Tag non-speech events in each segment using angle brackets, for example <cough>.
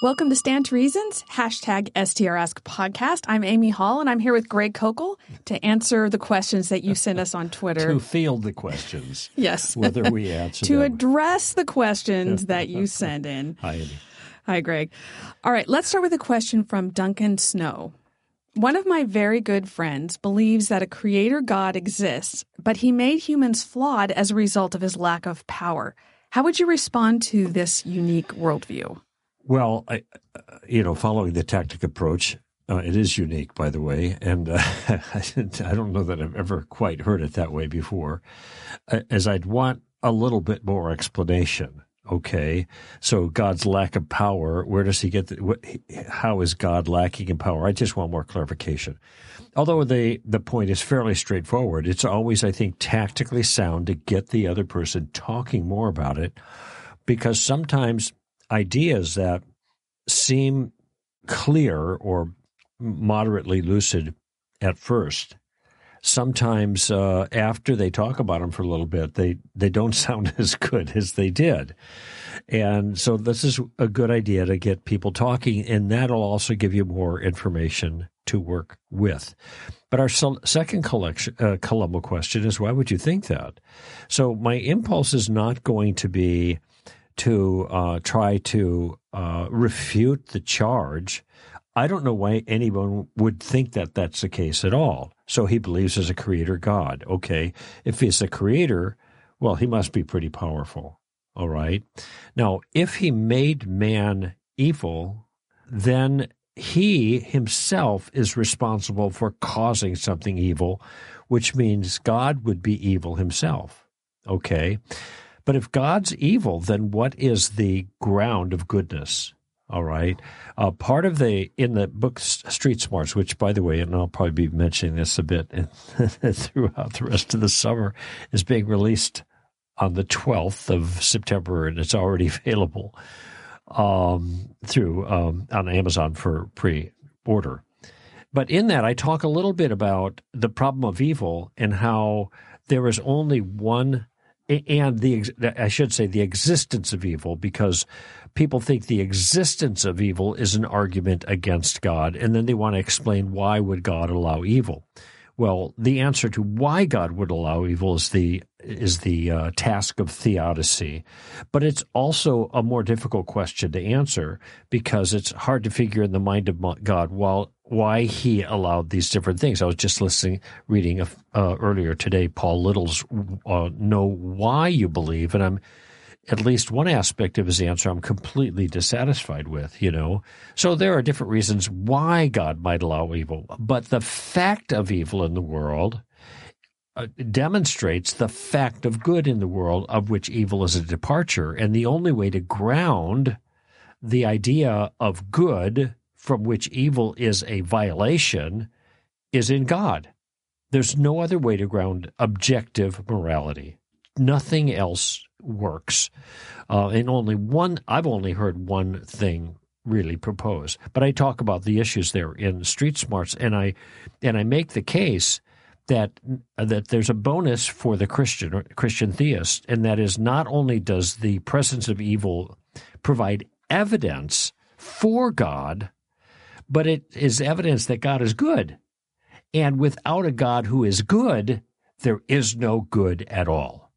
Welcome to Stand to Reason's, hashtag STRask podcast. I'm Amy Hall and I'm here with Greg Koukl to answer the questions that you sent us on <laughs> Twitter. to field the questions. <laughs> yes. Whether we answer to them. address the questions that you <laughs> send in. Hi, Amy. Hi, Greg. All right, let's start with a question from Duncan Snow. One of my very good friends believes that a creator God exists, but he made humans flawed as a result of his lack of power. How would you respond to this unique worldview? Well, I, uh, you know, following the tactic approach, uh, it is unique, by the way, and uh, <laughs> I don't know that I've ever quite heard it that way before. As I'd want a little bit more explanation. Okay, so God's lack of power. Where does he get? The, what, how is God lacking in power? I just want more clarification. Although the the point is fairly straightforward, it's always, I think, tactically sound to get the other person talking more about it, because sometimes ideas that seem clear or moderately lucid at first. Sometimes uh, after they talk about them for a little bit they they don't <laughs> sound as good as they did. And so this is a good idea to get people talking and that'll also give you more information to work with. But our second collection uh, columbo question is why would you think that? So my impulse is not going to be to uh, try to uh, refute the charge. I don't know why anyone would think that that's the case at all. So he believes as a creator God. Okay. If he's a creator, well, he must be pretty powerful. All right. Now, if he made man evil, then he himself is responsible for causing something evil, which means God would be evil himself. Okay. But if God's evil, then what is the ground of goodness? All right. Uh, part of the, in the book Street Smarts, which by the way, and I'll probably be mentioning this a bit <laughs> throughout the rest of the summer, is being released on the 12th of September and it's already <laughs> available um, through um, on Amazon for pre order. But in that, I talk a little bit about the problem of evil and how there is only one and the I should say the existence of evil because people think the existence of evil is an argument against God and then they want to explain why would God allow evil. Well, the answer to why God would allow evil is the is the uh, task of theodicy, but it's also a more difficult question to answer because it's hard to figure in the mind of God while why He allowed these different things. I was just listening, reading uh, earlier today, Paul Little's uh, "Know Why You Believe," and I'm at least one aspect of his answer I'm completely dissatisfied with, you know. So there are different reasons why God might allow evil, but the fact of evil in the world uh, demonstrates the fact of good in the world of which evil is a departure. And the only way to ground the idea of good from which evil is a violation is in God. There's no other way to ground objective morality. Nothing else works. Uh, and only one, I've only heard one thing really proposed, but I talk about the issues there in Street Smarts, and I and I make the case that that there's a bonus for the Christian Christian theist, and that is not only does the presence of evil provide evidence for God, but it is evidence that God is good, and without a God who is good, there is no good at all.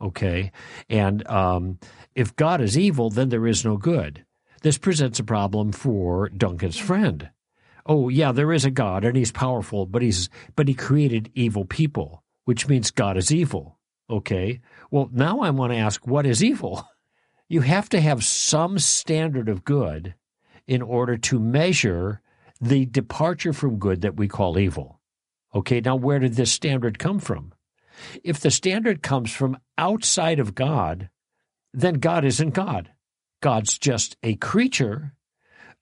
Okay. And um, if God is evil, then there is no good. This presents a problem for Duncan's friend. Oh, yeah, there is a God and he's powerful, but he's but he created evil people, which means God is evil. Okay. Well, now I want to ask what is evil? <laughs> You have to have some standard of good in order to measure the departure from good that we call evil. Okay, now where did this standard come from? If the standard comes from outside of God, then God isn't God. God's just a creature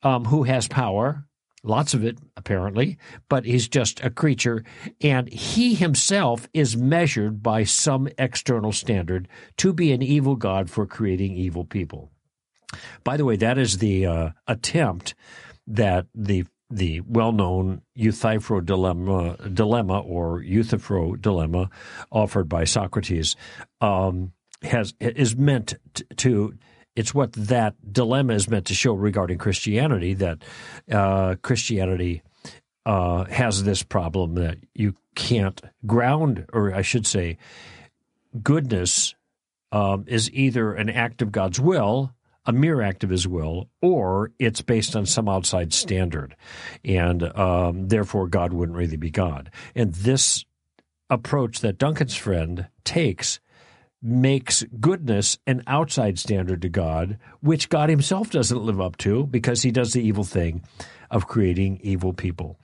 um, who has power, lots of it apparently, but he's just a creature, and he himself is measured by some external standard to be an evil God for creating evil people. By the way, that is the uh, attempt that the the well-known Euthyphro dilemma, dilemma or Euthyphro dilemma offered by Socrates um, has is meant to It's what that dilemma is meant to show regarding Christianity that uh, Christianity uh, has this problem that you can't ground, or I should say, goodness um, is either an act of God's will, a mere act of His will, or it's based on some outside standard, and um, therefore God wouldn't really be God. And this approach that Duncan's friend takes makes goodness an outside standard to God, which God himself doesn't live up to because he does the evil thing of creating evil people.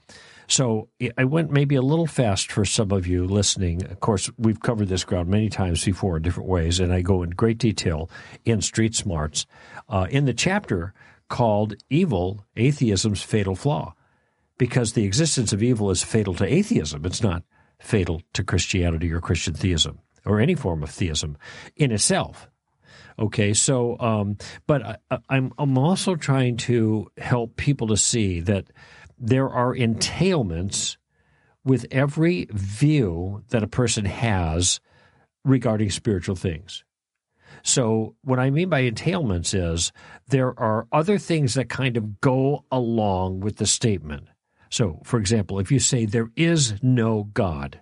So I went maybe a little fast for some of you listening. Of course, we've covered this ground many times before in different ways, and I go in great detail in Street Smarts uh, in the chapter called Evil Atheism's Fatal Flaw, because the existence of evil is fatal to atheism. It's not fatal to Christianity or Christian theism or any form of theism in itself. Okay, so, um, but I, I'm, I'm also trying to help people to see that there are entailments with every view that a person has regarding spiritual things. So, what I mean by entailments is there are other things that kind of go along with the statement. So, for example, if you say there is no God,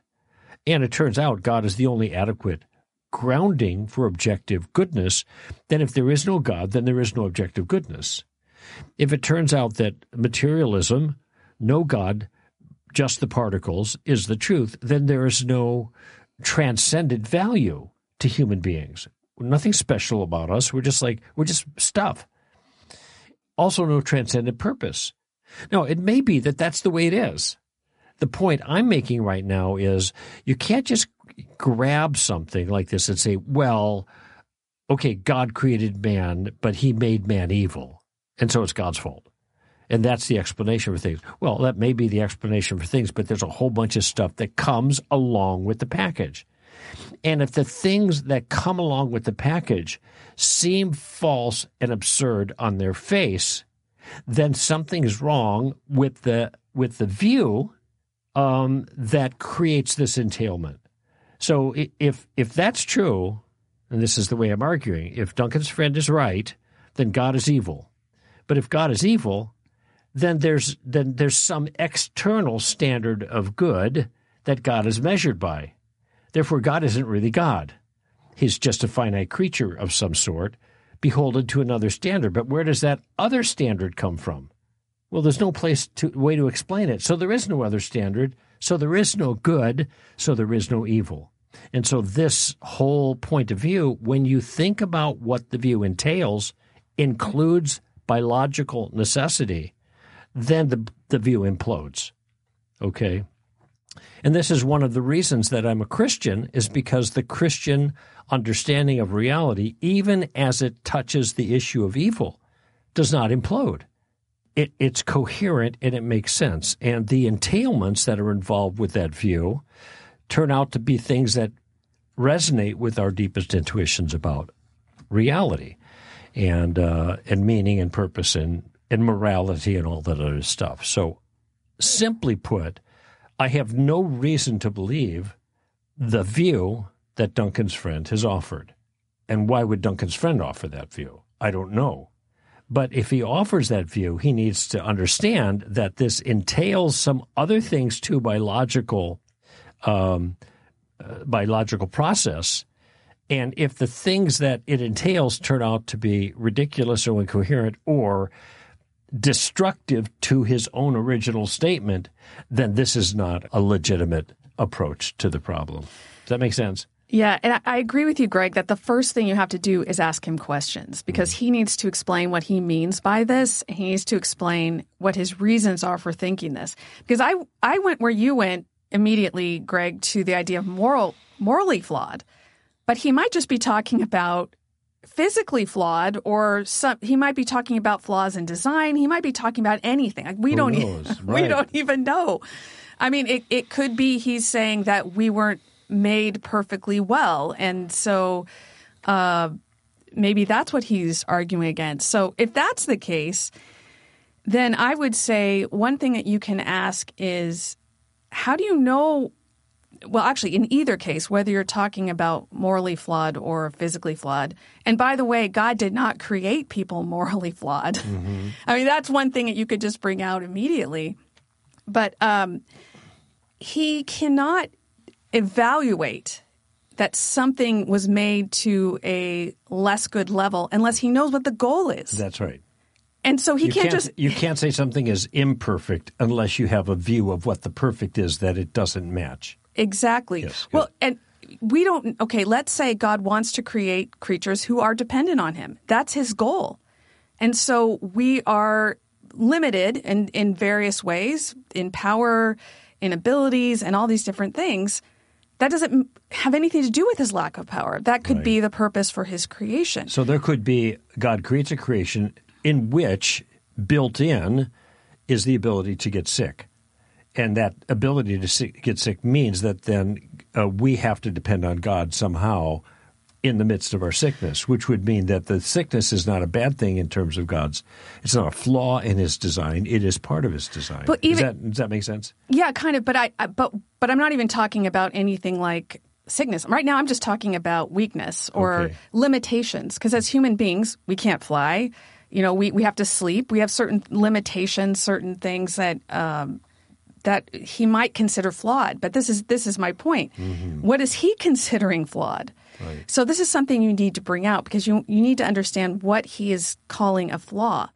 and it turns out God is the only adequate grounding for objective goodness, then if there is no God, then there is no objective goodness. If it turns out that materialism, no God, just the particles, is the truth, then there is no transcendent value to human beings. Nothing special about us. We're just like, we're just stuff. Also, no transcendent purpose. Now, it may be that that's the way it is the point I'm making right now is you can't just grab something like this and say, well, okay, God created man, but he made man evil. And so it's God's fault. And that's the explanation for things. Well, that may be the explanation for things, but there's a whole bunch of stuff that comes along with the package. And if the things that come along with the package seem false and absurd on their face, then something is wrong with the with the view um, that creates this entailment. So if if that's true, and this is the way I'm arguing, if Duncan's friend is right, then God is evil. But if God is evil, then there's then there's some external standard of good that God is measured by. Therefore, God isn't really God. He's just a finite creature of some sort, beholden to another standard. But where does that other standard come from? Well, there's no place to way to explain it. So there is no other standard. So there is no good. So there is no evil. And so this whole point of view, when you think about what the view entails, includes biological necessity, then the the view implodes. Okay. And this is one of the reasons that I'm a Christian is because the Christian understanding of reality, even as it touches the issue of evil, does not implode it, it's coherent and it makes sense. And the entailments that are involved with that view turn out to be things that resonate with our deepest intuitions about reality and uh, and meaning and purpose and, and morality and all that other stuff. So, simply put, I have no reason to believe the view that Duncan's friend has offered. And why would Duncan's friend offer that view? I don't know. But if he offers that view, he needs to understand that this entails some other things too by logical, um, uh, by logical process. And if the things that it entails turn out to be ridiculous or incoherent or destructive to his own original statement, then this is not a legitimate approach to the problem. Does that make sense? Yeah, and I agree with you, Greg, that the first thing you have to do is ask him questions because mm-hmm. he needs to explain what he means by this. He needs to explain what his reasons are for thinking this. Because I I went where you went immediately, Greg, to the idea of moral morally flawed. But he might just be talking about physically flawed or some he might be talking about flaws in design. He might be talking about anything. Like we Who don't knows? <laughs> E- right. we don't even know. I mean, it, it could be he's saying that we weren't made perfectly well. And so uh, maybe that's what he's arguing against. So if that's the case, then I would say one thing that you can ask is how do you know well, actually, in either case, whether you're talking about morally flawed or physically flawed, and by the way, God did not create people <laughs> morally flawed. Mm-hmm. I mean, that's one thing that you could just bring out immediately. But um, he cannot evaluate that something was made to a less good level unless he knows what the goal is. That's right. And so he you can't, can't, just you can't say something is imperfect unless you have a view of what the perfect is that it doesn't match. Exactly. Yes, well, and we don't. Okay, let's say God wants to create creatures who are dependent on Him. That's His goal, and so we are limited in in various ways, in power, in abilities, and all these different things. That doesn't have anything to do with his lack of power. That could Right. be the purpose for his creation. So there could be God creates a creation in which built in is the ability to get sick. And that ability to sick, get sick means that then uh, we have to depend on God somehow in the midst of our sickness, which would mean that the sickness is not a bad thing in terms of God's. It's not a flaw in His design; it is part of His design. But Does that, does that make sense? Yeah, kind of. But I, I but but I'm not even talking about anything like sickness. Right now, I'm just talking about weakness or Okay. limitations. Because as human beings, we can't fly. You know, we we have to sleep. We have certain limitations, certain things that. Um, that he might consider flawed, but this is this is my point. Mm-hmm. What is he considering flawed? Right. So this is something you need to bring out because you you need to understand what he is calling a flaw.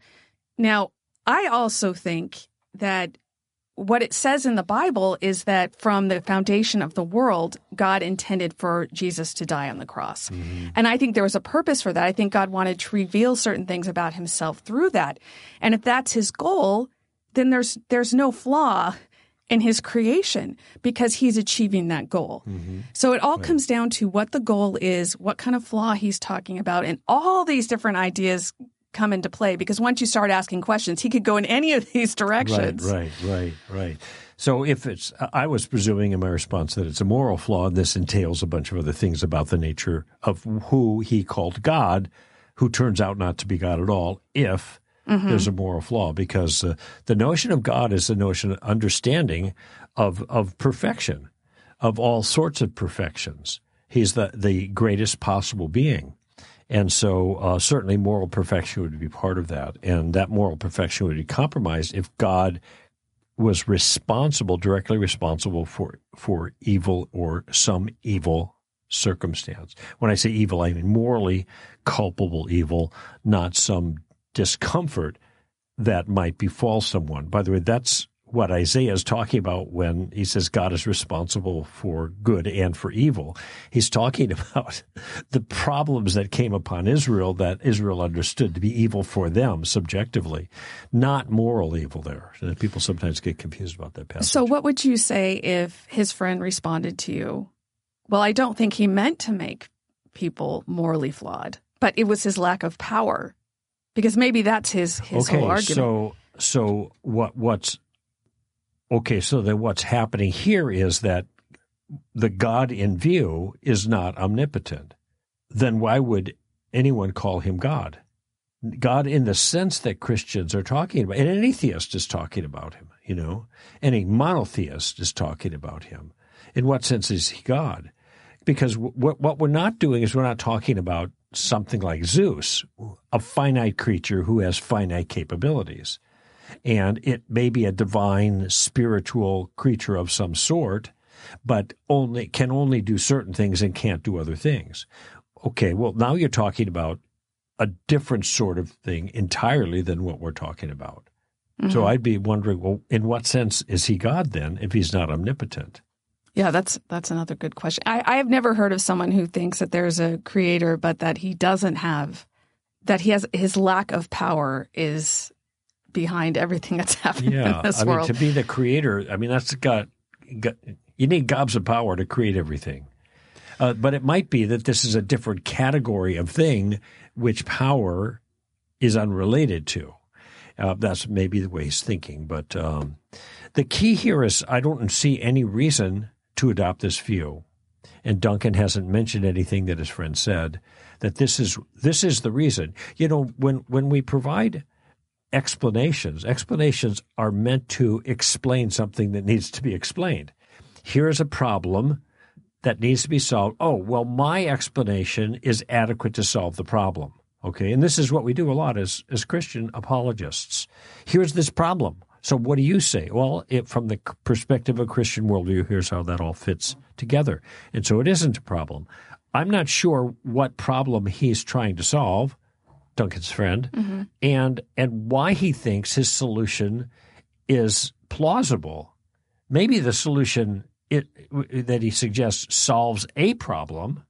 Now, I also think that what it says in the Bible is that from the foundation of the world, God intended for Jesus to die on the cross. Mm-hmm. And I think there was a purpose for that. I think God wanted to reveal certain things about himself through that. And if that's his goal, then there's there's no flaw in his creation because he's achieving that goal. Mm-hmm. So it all comes down to what the goal is, what kind of flaw he's talking about, and all these different ideas come into play because once you start asking questions, he could go in any of <laughs> these directions. Right, right, right, right. So if it's, I was presuming in my response that it's a moral flaw, and this entails a bunch of other things about the nature of who he called God, who turns out not to be God at all, if there's a moral flaw, because uh, the notion of God is the notion of understanding of of perfection, of all sorts of perfections. He's the the greatest possible being. And so, uh, certainly, moral perfection would be part of that. And that moral perfection would be compromised if God was responsible, directly responsible for, for evil or some evil circumstance. When I say evil, I mean morally culpable evil, not some discomfort that might befall someone. By the way, that's what Isaiah is talking about when he says God is responsible for good and for evil. He's talking <laughs> about the problems that came upon Israel that Israel understood to be evil for them subjectively, not moral evil there. And people sometimes get confused about that passage. So, what would you say if his friend responded to you? Well, I don't think he meant to make people morally flawed, but it was his lack of power, because maybe that's his his okay, whole argument. so so what what's okay? So then what's happening here is that the God in view is not omnipotent. Then why would anyone call him God? God in the sense that Christians are talking about, and an atheist is talking about him, you know, any monotheist is talking about him. In what sense is he God? Because what what we're not doing is we're not talking about something like Zeus, a finite creature who has finite capabilities. And it may be a divine spiritual creature of some sort, but only can only do certain things and can't do other things. Okay, well now you're talking about a different sort of thing entirely than what we're talking about. So mm-hmm. I'd be wondering, well, in what sense is he God then if he's not omnipotent? Yeah, that's that's another good question. I, I have never heard of someone who thinks that there's a creator, but that he doesn't have, that he has his lack of power is behind everything that's <laughs> happening Yeah, in this I mean, world. to be the creator, I mean, that's got, got you need gobs of power to create everything. Uh, but it might be that this is a different category of thing which power is unrelated to. Uh, that's maybe the way he's thinking. But um, the key here is I don't see any reason to adopt this view. And Duncan hasn't mentioned anything that his friend said that this is this is the reason. You know, when when we provide explanations, explanations are meant to explain something that needs to be explained. Here's a problem that needs to be solved. Oh, well, my explanation is adequate to solve the problem. Okay. And this is what we do a lot as, as Christian apologists. Here's this problem. So what do you say? Well, it, from the perspective of Christian worldview, here's how that all fits together. And so it isn't a problem. I'm not sure what problem he's trying to solve, Duncan's friend, mm-hmm. and and why he thinks his solution is plausible. Maybe the solution it, that he suggests solves a problem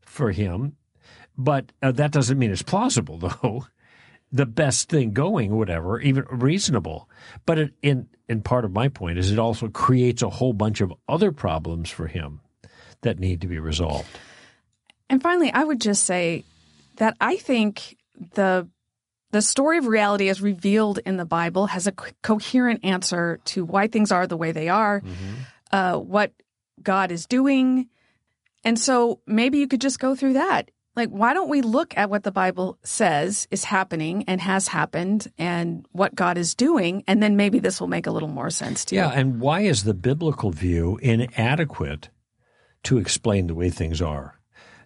for him, but uh, that doesn't mean it's plausible, <laughs> though. The best thing going, whatever, even reasonable. But it, in in part of my point is it also creates a whole bunch of other problems for him that need to be resolved. And finally, I would just say that I think the the story of reality as revealed in the Bible has a coherent answer to why things are the way they are, mm-hmm. uh, what God is doing. And so maybe you could just go through that. Like, why don't we look at what the Bible says is happening and has happened and what God is doing? And then maybe this will make a little more sense to yeah, you. Yeah. And why is the biblical view inadequate to explain the way things are?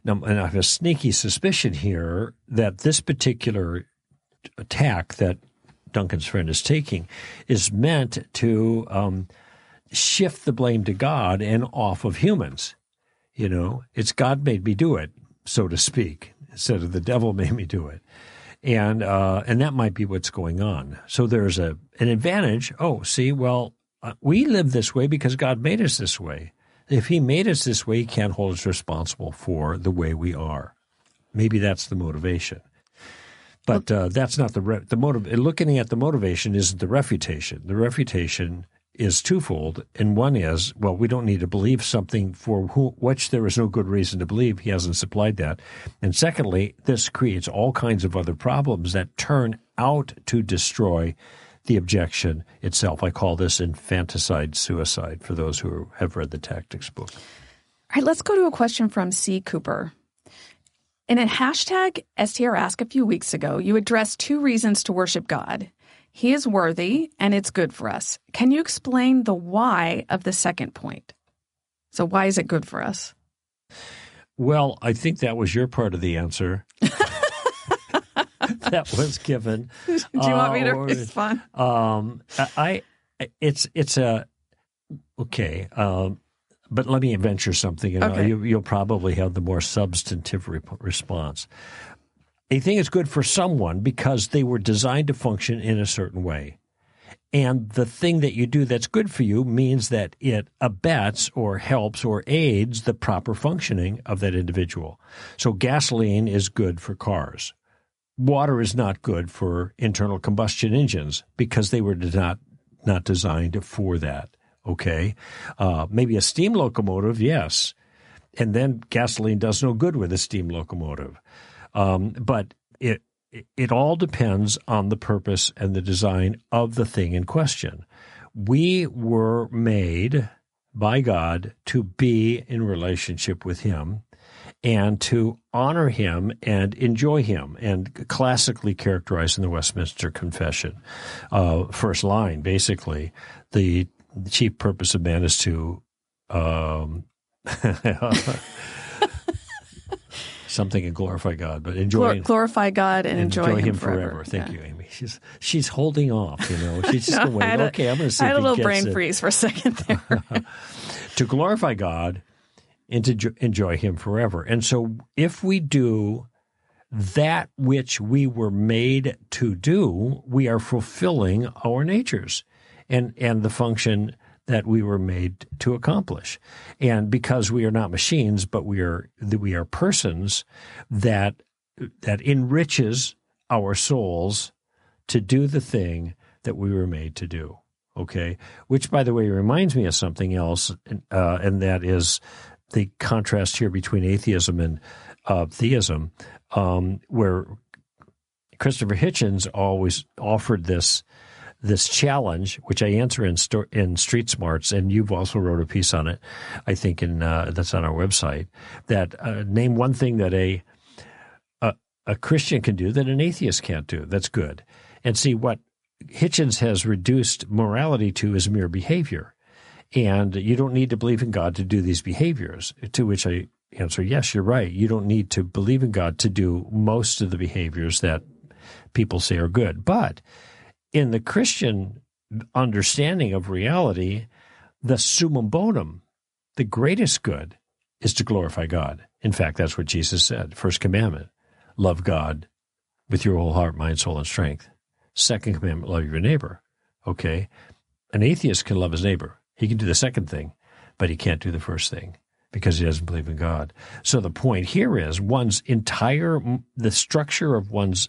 Now, and I have a sneaky suspicion here that this particular attack that Duncan's friend is taking is meant to um, shift the blame to God and off of humans. You know, it's God made me do it, so to speak, instead of the devil <laughs> made me do it. And uh, and that might be what's going on. So there's a an advantage. Oh, see, well, uh, we live this way because God made us this way. If He made us this way, He can't hold us responsible for the way we are. Maybe that's the motivation. But uh, that's not the re- the motive. Looking at the motivation isn't the refutation. The refutation is twofold, and one is well, we don't need to believe something for which there is no good reason to believe. He hasn't supplied that. And secondly, this creates all kinds of other problems that turn out to destroy the objection itself. I call this infanticide suicide for those who have read the tactics book. All right, let's go to a question from C. Cooper. In a hashtag STR Ask a few weeks ago, you addressed two reasons to worship God. He is worthy and it's good for us. Can you explain the why of the second point? So, why is it good for us? Well, I think that was your part of the answer. <laughs> that was given. <laughs> Do you want me to uh, respond? Um, I, it's it's a okay. Um, but let me venture something. Know, okay. you, will probably have the more substantive re- response. A thing is good for someone because they were designed to function in a certain way. And the thing that you do that's good for you means that it abets or helps or aids the proper functioning of that individual. So gasoline is good for cars. Water is not good for internal combustion engines because they were not, not designed for that. Okay. Uh, maybe a steam locomotive, yes. And then gasoline does no good with a steam locomotive. Um, but it, it all depends on the purpose and the design of the thing in question. We were made by God to be in relationship with Him and to honor Him and enjoy Him, and classically characterized in the Westminster Confession. Uh, first line, basically, the the chief purpose of man is to um, <laughs> something and glorify God, but enjoy Glor- glorify God and, and enjoy, enjoy, Him, him forever. forever. Thank yeah. you, Amy. She's she's holding off. You know, <laughs> she's just no, going wait. Okay, I'm going to see. I had a little brain it. freeze for a second there. <laughs> <laughs> to glorify God and to enjoy Him forever, and so if we do that which we were made to do, we are fulfilling our natures and and the function that we were made to accomplish. And because we are not machines, but we are we are persons that that enriches our souls to do the thing that we were made to do. Okay, which by the way reminds me of something else, uh, and that is the contrast here between atheism and uh, theism, um, where Christopher Hitchens always offered this this challenge, which I answer in sto- in Street Smarts, and you've also wrote a piece on it. I think in uh, that's on our website. That uh, name one thing that a, a a Christian can do that an atheist can't do. That's good, and see what Hitchens has reduced morality to is mere behavior. And you don't need to believe in God to do these behaviors. To which I answer, yes, you're right. You don't need to believe in God to do most of the behaviors that people say are good. But in the Christian understanding of reality, the summum bonum, the greatest good, is to glorify God. In fact, that's what Jesus said. First commandment, love God with your whole heart, mind, soul, and strength. Second commandment, love your neighbor. Okay. An atheist can love his neighbor. He can do the second thing, but he can't do the first thing because he doesn't believe in God. So the point here is one's entire, the structure of one's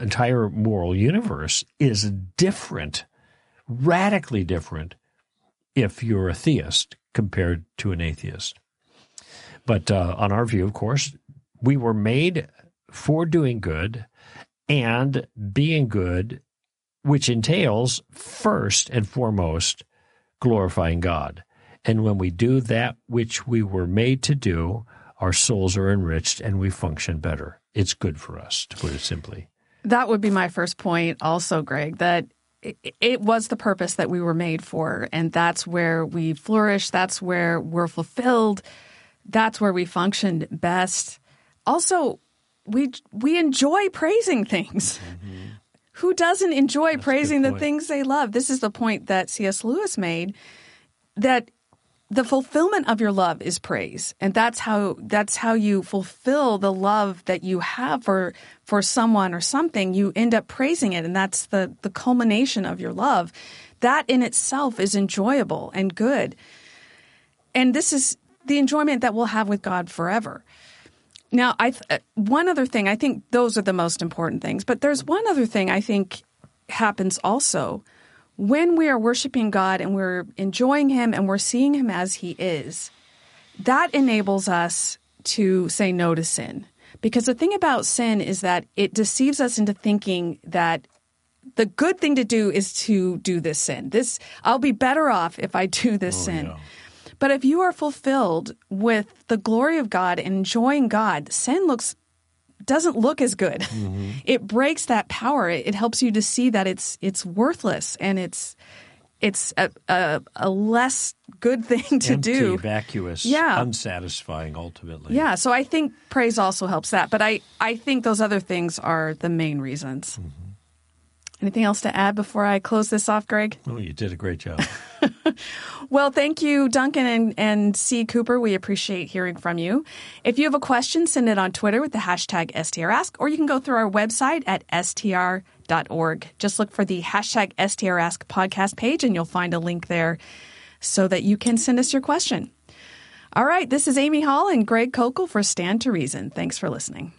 entire moral universe is different, radically different, if you're a theist compared to an atheist. But uh, on our view, of course, we were made for doing good and being good, which entails first and foremost glorifying God. And when we do that which we were made to do, our souls are enriched and we function better. It's good for us, to put it simply. That would be my first point, also, Greg, that it was the purpose that we were made for. And that's where we flourish. That's where we're fulfilled. That's where we functioned best. Also, we we enjoy praising things. Mm-hmm. Who doesn't enjoy That's praising the things they love? This is the point that C.S. Lewis made that the fulfillment of your love is praise. And that's how that's how you fulfill the love that you have for for someone or something. You end up praising it. And that's the the culmination of your love. That in itself is enjoyable and good. And this is the enjoyment that we'll have with God forever. Now, I uh, one other thing, I think those are the most important things, but there's one other thing I think happens also when we are worshiping God and we're enjoying him and we're seeing him as he is. That enables us to say no to sin. Because the thing about sin is that it deceives us into thinking that the good thing to do is to do this sin. This I'll be better off if I do this oh, sin. Yeah. But if you are fulfilled with the glory of God and enjoying God, sin looks doesn't look as good. Mm-hmm. <laughs> It breaks that power. It, it, helps you to see that it's it's worthless and it's it's a, a, a less good thing to Empty, do. vacuous, yeah. unsatisfying ultimately. Yeah, so I think praise also helps that, but I I think those other things are the main reasons. Mm-hmm. Anything else to add before I close this off, Greg? Oh, you did a great job. <laughs> <laughs> well, thank you, Duncan and, and C. Cooper. We appreciate hearing from you. If you have a question, send it on Twitter with the hashtag STRask, or you can go through our website at str.org. Just look for the hashtag STRask podcast page, and you'll find a link there so that you can send us your question. All right, this is Amy Hall and Greg Koukl for Stand to Reason. Thanks for listening.